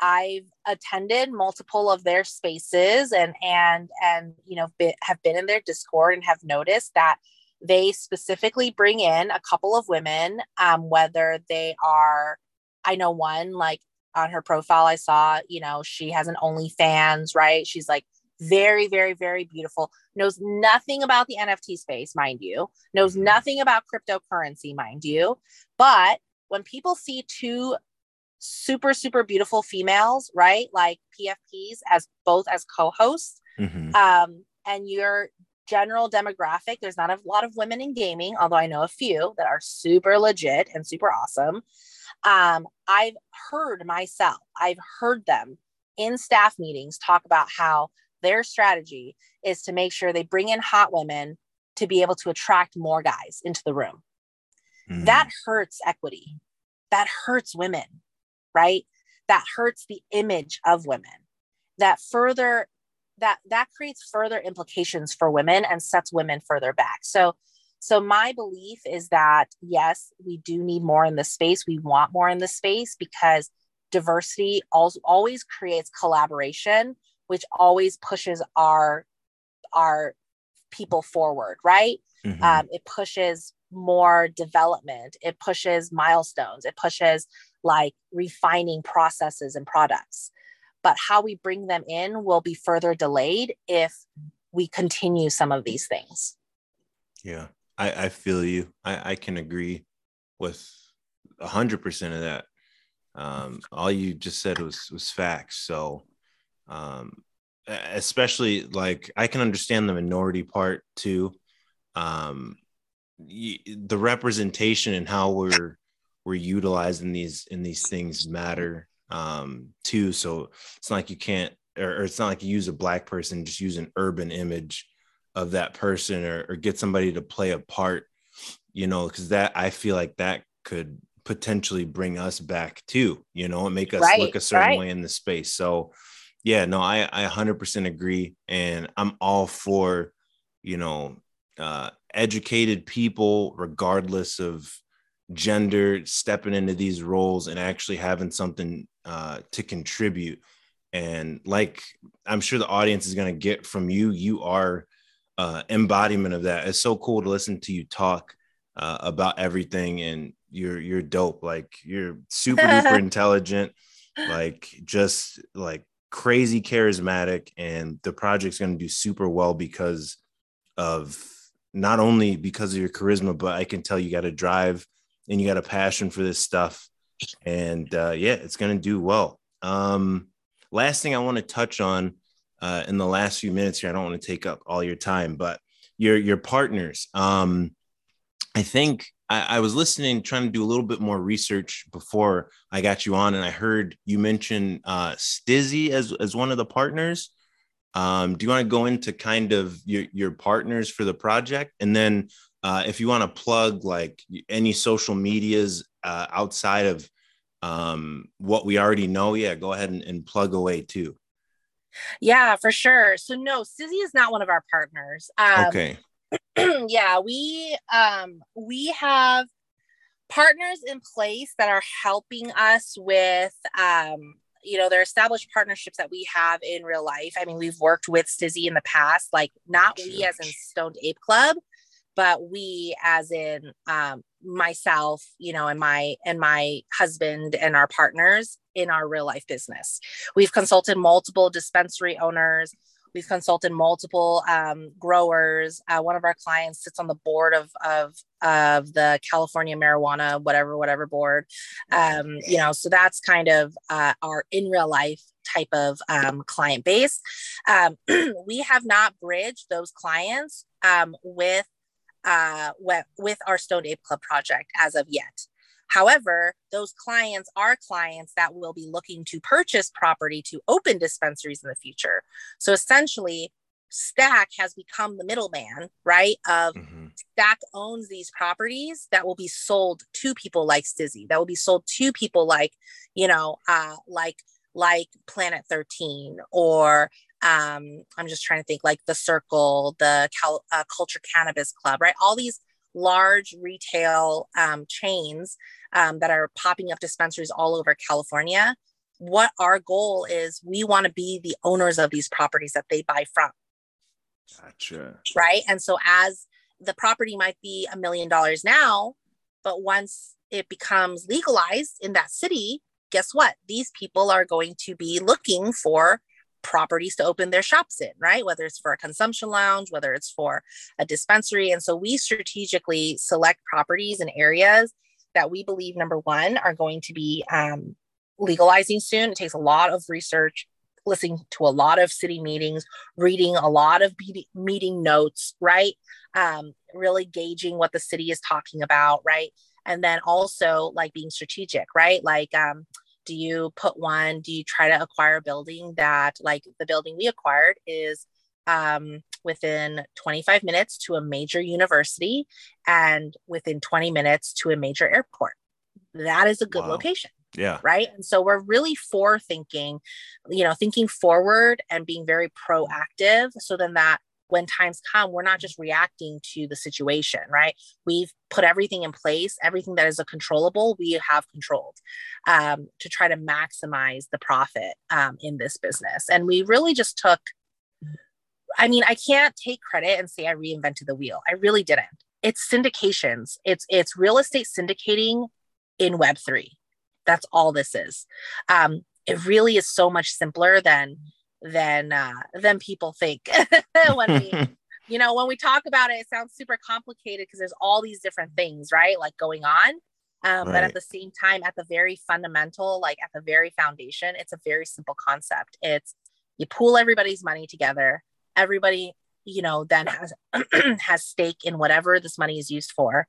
C: I've attended multiple of their spaces and and and you know have been in their Discord and have noticed that they specifically bring in a couple of women, um, whether they are, I know one like on her profile I saw, you know, she has an OnlyFans, right? She's like very, very, very beautiful. Knows nothing about the NFT space, mind you. Knows mm-hmm. nothing about cryptocurrency, mind you. But when people see two super super beautiful females right like pfps as both as co-hosts mm-hmm. um, and your general demographic there's not a lot of women in gaming although i know a few that are super legit and super awesome um, i've heard myself i've heard them in staff meetings talk about how their strategy is to make sure they bring in hot women to be able to attract more guys into the room Mm. That hurts equity. That hurts women, right? That hurts the image of women. That further that that creates further implications for women and sets women further back. So so my belief is that yes, we do need more in this space. We want more in this space because diversity also always creates collaboration, which always pushes our our people forward, right? Mm-hmm. Um, it pushes more development. It pushes milestones. It pushes like refining processes and products. But how we bring them in will be further delayed if we continue some of these things.
B: Yeah. I, I feel you. I, I can agree with a hundred percent of that. Um, all you just said was was facts. So um, especially like i can understand the minority part too. Um, the representation and how we're we're utilizing these in these things matter um too so it's not like you can't or, or, it's not like you use a black person just use an urban image of that person or, or get somebody to play a part you know because that i feel like that could potentially bring us back too you know and make us right, look a certain right. way in the space so yeah no i i 100% agree and i'm all for you know uh educated people, regardless of gender, stepping into these roles and actually having something uh, to contribute. And like I'm sure the audience is going to get from you, you are uh, embodiment of that. It's so cool to listen to you talk uh, about everything, and you're you're dope. Like you're super duper intelligent, like just like crazy charismatic, and the project's gonna do super well because of not only because of your charisma, but I can tell you got a drive and you got a passion for this stuff. And uh, yeah, it's going to do well. Um, last thing I want to touch on uh, in the last few minutes here, I don't want to take up all your time, but your your partners. Um, I think I, I was listening, trying to do a little bit more research before I got you on, and I heard you mention uh, Stizzy as as one of the partners. Um, do you want to go into kind of your, your partners for the project? And then uh, if you want to plug like any social medias uh, outside of um, what we already know, yeah, go ahead and, and plug away too.
C: Yeah, for sure. So no, Stizzy is not one of our partners.
B: Um, okay.
C: yeah, we um, we have partners in place that are helping us with um, you know, they're established partnerships that we have in real life. I mean, we've worked with Stizzy in the past, like not we as in Stoned Ape Club, but we as in um, myself, you know, and my and my husband and our partners in our real life business. We've consulted multiple dispensary owners, We've consulted multiple um, growers. Uh, one of our clients sits on the board of, of, of the California marijuana, whatever, whatever board. Um, you know, so that's kind of uh, our in real life type of um, client base. Um, we have not bridged those clients um, with, uh, with, with our Stoned Ape Club project as of yet. However, those clients are clients that will be looking to purchase property to open dispensaries in the future. So essentially, STAC has become the middleman, right? Of mm-hmm. STAC owns these properties that will be sold to people like Stizzy, that will be sold to people like, you know, uh, like like Planet 13 or um, I'm just trying to think like the Circle, the Cal- uh, Culture Cannabis Club, right? All these large retail um, chains um, that are popping up dispensaries all over California. What our goal is, we want to be the owners of these properties that they buy from.
B: Gotcha.
C: Right. And so, as the property might be a million dollars now, but once it becomes legalized in that city, guess what? These people are going to be looking for properties to open their shops in, right? Whether it's for a consumption lounge, whether it's for a dispensary. And so we strategically select properties and areas that we believe, number one, are going to be um, legalizing soon. It takes a lot of research, listening to a lot of city meetings, reading a lot of meeting notes, right? Um, really gauging what the city is talking about, right? And then also like being strategic, right? Like, um, do you put one do you try to acquire a building that like the building we acquired is um, within 25 minutes to a major university and within 20 minutes to a major airport? That is a good wow. location
B: yeah.
C: right? And so we're really for thinking you know thinking forward and being very proactive. So then that when times come, we're not just reacting to the situation, right? We've put everything in place, everything that is a controllable, we have controlled um, to try to maximize the profit um, in this business. And we really just took, I mean, I can't take credit and say I reinvented the wheel. I really didn't. It's syndications. It's it's real estate syndicating in Web three. That's all this is. Um, it really is so much simpler than than uh, than people think. When we you know when we talk about it it sounds super complicated because there's all these different things right like going on. Um, right. but at the same time at the very fundamental like at the very foundation it's a very simple concept. It's you pool everybody's money together. Everybody you know then has has stake in whatever this money is used for.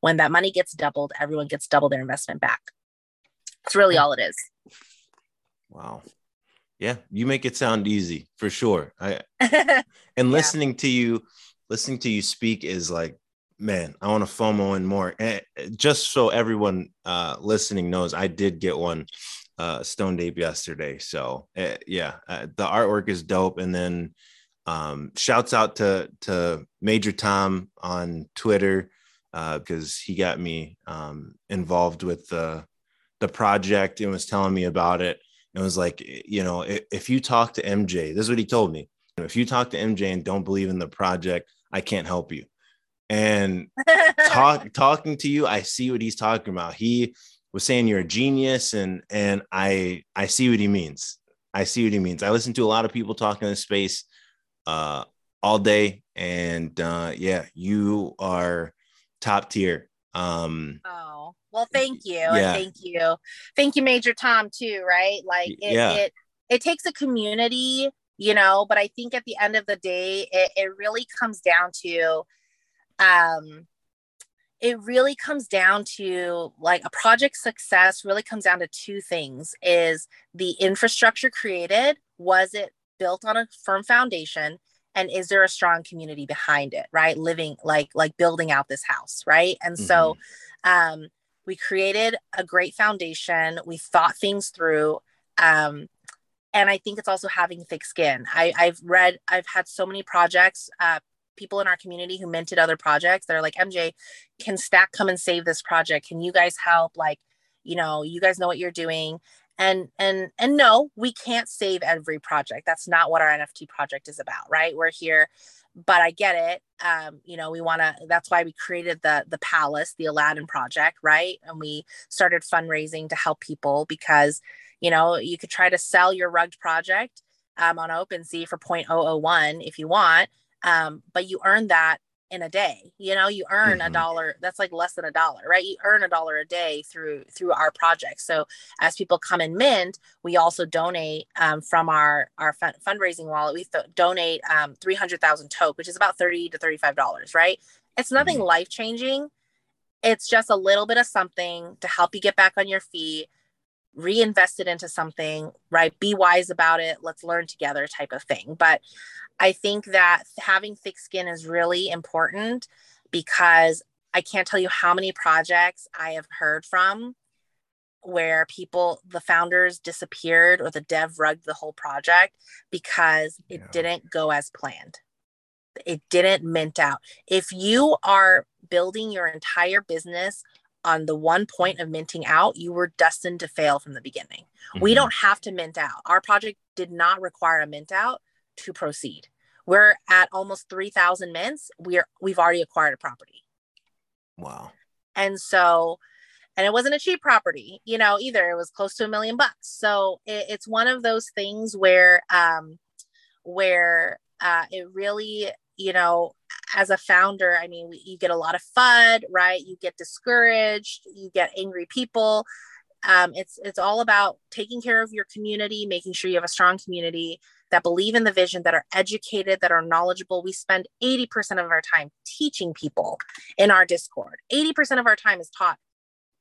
C: When that money gets doubled everyone gets double their investment back. It's really all it is.
B: Wow yeah, you make it sound easy for sure. I and listening to you, listening to you speak is like, man, I want to FOMO in more. And just so everyone uh, listening knows, I did get one uh, Stoned Ape yesterday. So uh, yeah, uh, the artwork is dope. And then um, shouts out to to Major Tom on Twitter because uh, he got me um, involved with the the project and was telling me about it and was like, you know, if, if you talk to MJ, this is what he told me. If you talk to MJ and don't believe in the project, I can't help you. And talk talking to you, I see what he's talking about. He was saying you're a genius, and and I I see what he means. I see what he means. I listen to a lot of people talking in this space uh, all day, and uh, yeah, you are top tier. Um,
C: oh well, thank you, yeah. thank you, thank you, Major Tom too. Right, like it, yeah. it it takes a community, you know. But I think at the end of the day, it, it really comes down to um it really comes down to like a project success really comes down to two things is the infrastructure created was it built on a firm foundation and is there a strong community behind it right living like like building out this house right and mm-hmm. so um we created a great foundation. We thought things through um and i think it's also having thick skin. I, i've read i've had so many projects uh, people in our community who minted other projects that are like mj can STAC come and save this project? Can you guys help? Like you know you guys know what you're doing. And and and no we can't save every project. That's not what our nft project is about right? We're here but i get it. Um you know we want to that's why we created the the palace the aladdin project right? And we started fundraising to help people because you know you could try to sell your rugged project um, on OpenSea for 0.001 if you want um, but you earn that in a day you know you earn mm-hmm. a dollar that's like less than a dollar right? You earn a dollar a day through through our project so as people come and mint we also donate um, from our our fun- fundraising wallet. We th- donate um, 300000 toke which is about 30 to 35 dollars right? It's nothing mm-hmm. life changing it's just a little bit of something to help you get back on your feet reinvest it into something right? Be wise about it. Let's learn together type of thing. But I think that having thick skin is really important because I can't tell you how many projects I have heard from where people, the founders disappeared or the dev rugged the whole project because it yeah. didn't go as planned. It didn't mint out. If you are building your entire business on the one point of minting out, you were destined to fail from the beginning. Mm-hmm. We don't have to mint out. Our project did not require a mint out to proceed. We're at almost 3,000 mints. We're we've already acquired a property.
B: Wow.
C: And so and it wasn't a cheap property, you know, either. It was close to a million bucks. So it, it's one of those things where um where uh it really, you know, as a founder, I mean, you get a lot of FUD, right? You get discouraged, you get angry people. Um, it's it's all about taking care of your community, making sure you have a strong community, that believe in the vision, that are educated, that are knowledgeable. We spend 80% of our time teaching people in our Discord. 80% of our time is taught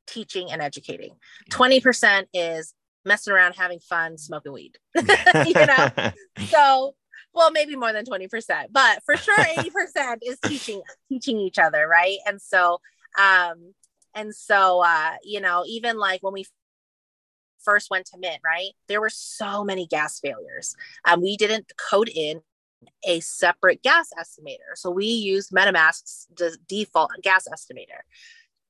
C: teaching and educating. 20% is messing around, having fun, smoking weed. you know? so well, maybe more than 20%, but for sure 80% is teaching teaching each other, right? And so um and so uh you know, even like when we first went to Mint, right? There were so many gas failures. Um, we didn't code in a separate gas estimator. So we used MetaMask's the default gas estimator.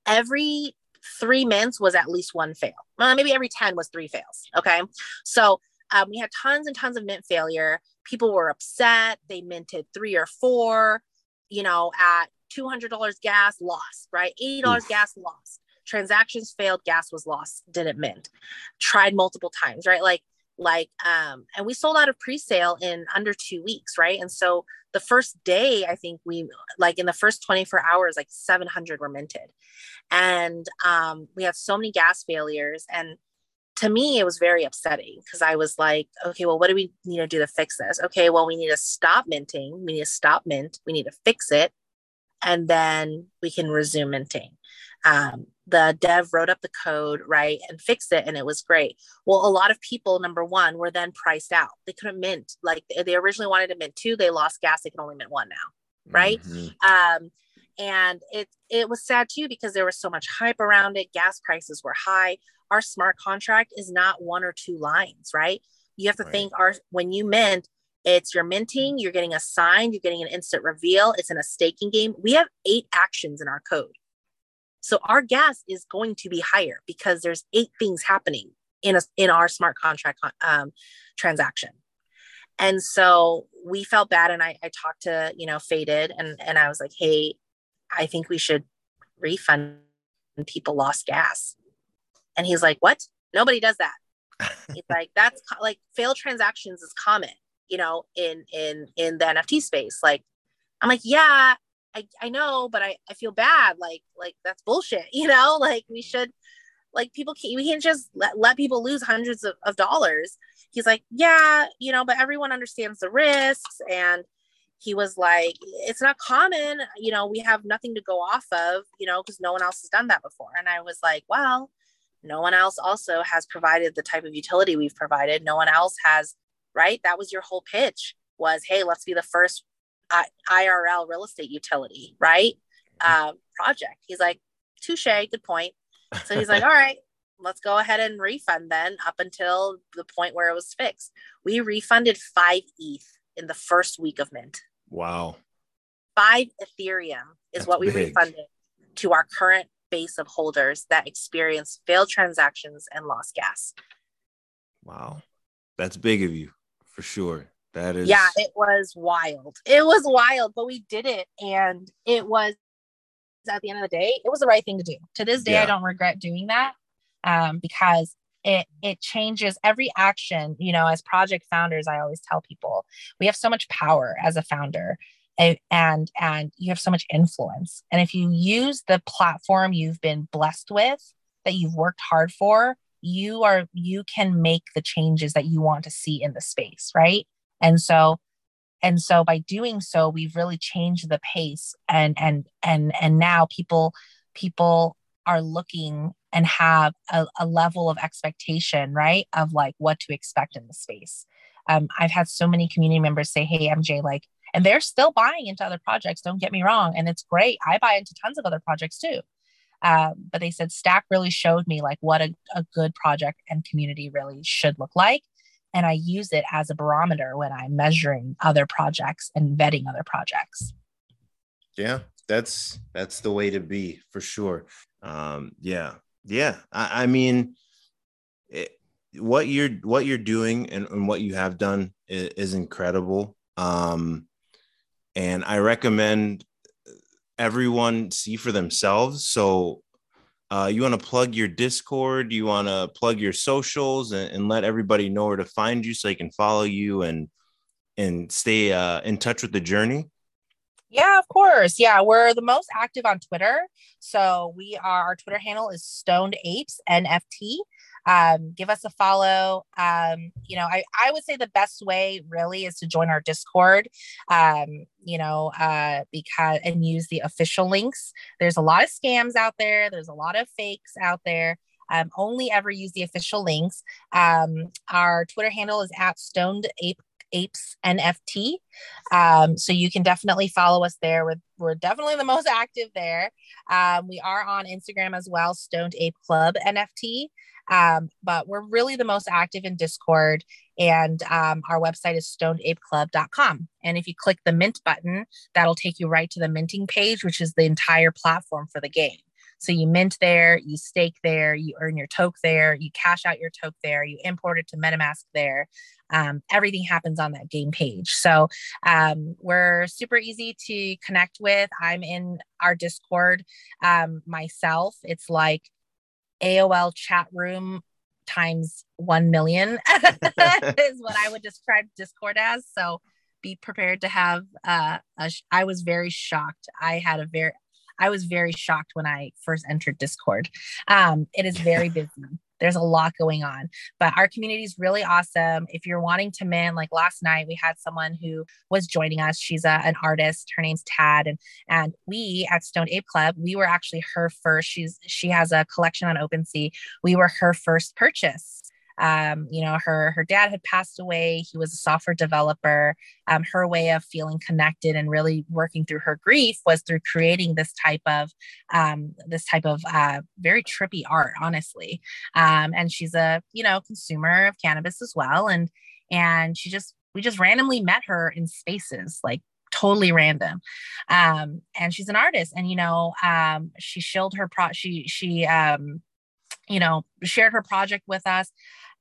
C: Every three mints was at least one fail. Well, maybe every 10 was three fails. Okay. So um, we had tons and tons of mint failure. People were upset. They minted three or four, you know, at $200 gas lost, right? $80 Oof. gas lost transactions failed gas was lost didn't mint. Tried multiple times right? Like like um and we sold out of pre-sale in under two weeks right? And so the first day i think we like in the first 24 hours like 700 were minted. And um we had so many gas failures. And to me it was very upsetting because i was like okay well what do we need to do to fix this? Okay well we need to stop minting. We need to stop mint. We need to fix it. And then we can resume minting um, the dev wrote up the code right and fixed it and it was great. Well a lot of people number one were then priced out. They couldn't mint like they originally wanted to mint two they lost gas they can only mint one now right? Mm-hmm. um and it it was sad too because there was so much hype around it gas prices were high. Our smart contract is not one or two lines right? You have to right. think our when you mint it's you're minting you're getting a sign you're getting an instant reveal it's in a staking game. We have eight actions in our code so our gas is going to be higher because there's eight things happening in a in our smart contract um, transaction. And so we felt bad, and I, I talked to you know Faded, and and I was like, hey, I think we should refund people lost gas. And he's like, what? Nobody does that. He's like, that's co- like failed transactions is common, you know, in in in the NFT space. Like, I'm like, yeah, I, I know, but I, I feel bad. Like, like that's bullshit, you know, like we mm. should like people can't we can't just let, let people lose hundreds of, of dollars. He's like, yeah, you know, but everyone understands the risks and he was like, it's not common, you know, we have nothing to go off of, you know, because no one else has done that before. And I was like, well, no one else also has provided the type of utility we've provided. No one else has, right? That was your whole pitch was, hey, let's be the first I- IRL real estate utility, right? Um, project. He's like, touche, good point. So he's like, all right, let's go ahead and refund then up until the point where it was fixed. We refunded five ETH in the first week of mint.
B: Wow.
C: Five Ethereum is
B: That's
C: what we
B: big.
C: refunded to our current base of holders that experienced failed transactions and lost gas.
B: Wow. That's big of you for sure. That is
C: Yeah, it was wild. It was wild, but we did it. And it was at the end of the day, it was the right thing to do. To this day,
B: Yeah.
C: I don't regret doing that um, because it it changes every action. You know, as project founders, I always tell people we have so much power as a founder. a- And and you have so much influence. And if you use the platform you've been blessed with, that you've worked hard for, you are you can make the changes that you want to see in the space, right? And so and so by doing so we've really changed the pace and and and and now people people are looking and have a, a level of expectation right of like what to expect in the space. Um, i've had so many community members say hey mj like and they're still buying into other projects don't get me wrong and it's great. I buy into tons of other projects too. Um, but they said STAC really showed me like what a, a good project and community really should look like and I use it as a barometer when I'm measuring other projects and vetting other projects.
B: yeah that's that's the way to be for sure. Um yeah yeah i, I mean it, what you're what you're doing and, and what you have done is, is incredible. Um and i recommend everyone see for themselves. So uh, you want to plug your discord you want to plug your socials and, and let everybody know where to find you so they can follow you and and stay uh, in touch with the journey
C: Yeah, of course. Yeah, we're the most active on Twitter. So we are our Twitter handle is Stoned Apes NFT. Um, give us a follow. Um, you know, I, I would say the best way really is to join our Discord. Um, you know, uh, because and use the official links. There's a lot of scams out there. There's a lot of fakes out there. Um, only ever use the official links. Um, our Twitter handle is at Stoned Ape Apes NFT. Um, so you can definitely follow us there. We're, we're definitely the most active there. Um, we are on Instagram as well, Stoned Ape Club NFT. Um, but we're really the most active in Discord. And um, our website is stonedapeclub.com. And if you click the mint button, that'll take you right to the minting page, which is the entire platform for the game. So you mint there, you stake there, you earn your toke there, you cash out your toke there, you import it to MetaMask there. Um, everything happens on that game page. So um, we're super easy to connect with. I'm in our Discord um, myself. It's like AOL chat room times 1 million is what I would describe Discord as. So be prepared to have uh, sh- I was very shocked. I had a very I was very shocked when I first entered Discord. Um, it is very busy. There's a lot going on, but our community is really awesome. If you're wanting to mint, like last night, we had someone who was joining us. She's a, an artist. Her name's Tad, and and we at Stoned Ape Club, we were actually her first. She's she has a collection on OpenSea. We were her first purchase um, you know her her dad had passed away. He was a software developer. Um, her way of feeling connected and really working through her grief was through creating this type of um, this type of uh, very trippy art honestly. Um, and she's a you know consumer of cannabis as well. And and she just we just randomly met her in spaces like totally random. Um and she's an artist. And you know um she showed her pro she she um you know shared her project with us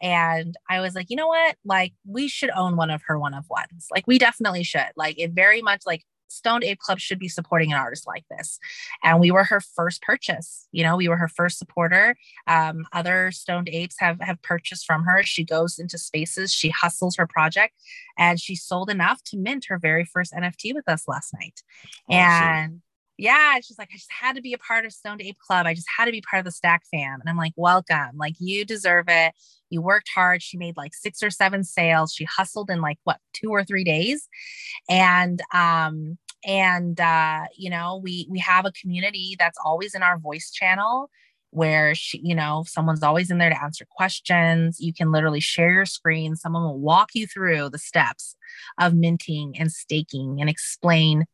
C: and i was like you know what like we should own one of her one of ones like we definitely should like it very much like Stoned Ape Club should be supporting an artist like this. And we were her first purchase. You know, we were her first supporter. Um, other Stoned Apes have have purchased from her. She goes into spaces, she hustles her project, and she sold enough to mint her very first NFT with us last night. Awesome. And yeah, she's like, I just had to be a part of Stoned Ape Club. I just had to be part of the STAC fam. And I'm like, welcome. Like, you deserve it. You worked hard. She made like six or seven sales. She hustled in like what, two or three days. And, um, and uh, you know, we we have a community that's always in our voice channel where she, you know, someone's always in there to answer questions. You can literally share your screen. Someone will walk you through the steps of minting and staking and explain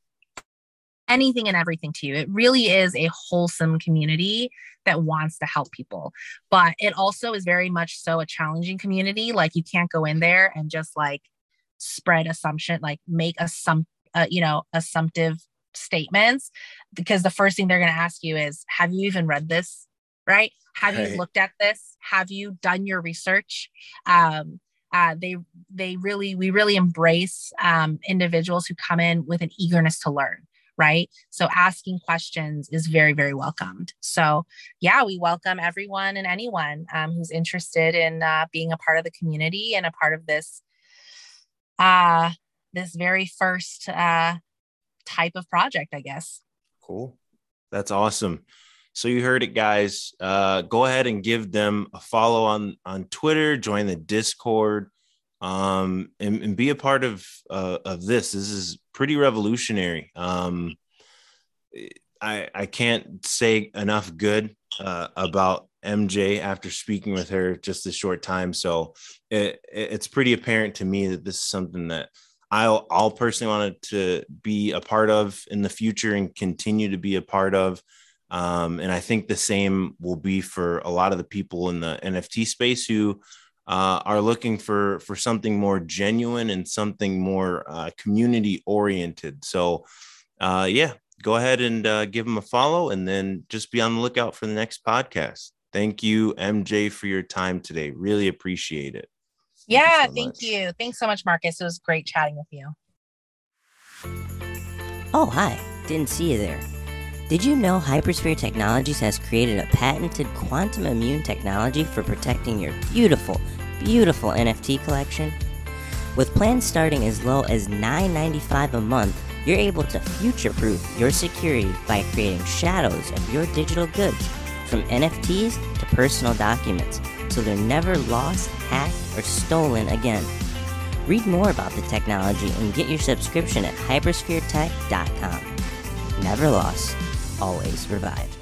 C: anything and everything to you. It really is a wholesome community that wants to help people. But it also is very much so a challenging community. Like you can't go in there and just like spread assumption, like make some, uh, you know, assumptive statements because the first thing they're going to ask you is, have you even read this? Right? Have right. you looked at this? Have you done your research? Um, uh, they they really we really embrace um, individuals who come in with an eagerness to learn right? So asking questions is very, very welcomed. So, yeah, we welcome everyone and anyone um, who's interested in uh, being a part of the community and a part of this uh, this very first uh, type of project, I guess.
B: Cool. That's awesome. So you heard it, guys. Uh, go ahead and give them a follow on on Twitter. Join the Discord, um, and, and be a part of uh, of this. This is pretty revolutionary. Um, I I can't say enough good uh, about MJ after speaking with her just a short time. So it, it's pretty apparent to me that this is something that I'll I'll personally want to be a part of in the future and continue to be a part of. Um, and I think the same will be for a lot of the people in the NFT space who uh, are looking for for something more genuine and something more uh, community oriented. So, uh, yeah, go ahead and uh, give them a follow, and then just be on the lookout for the next podcast. Thank you, MJ, for your time today. Really appreciate it.
C: Thank yeah, you so thank you. Thanks so much, Marcus. It was great chatting with you.
D: Oh, hi. Didn't see you there. Did you know Hypersphere Technologies has created a patented quantum immune technology for protecting your beautiful beautiful NFT collection? With plans starting as low as $9.95 a month, you're able to future proof your security by creating shadows of your digital goods, from NFTs to personal documents, so they're never lost, hacked, or stolen again. Read more about the technology and get your subscription at hyperspheretech.com. Never lost, always revived.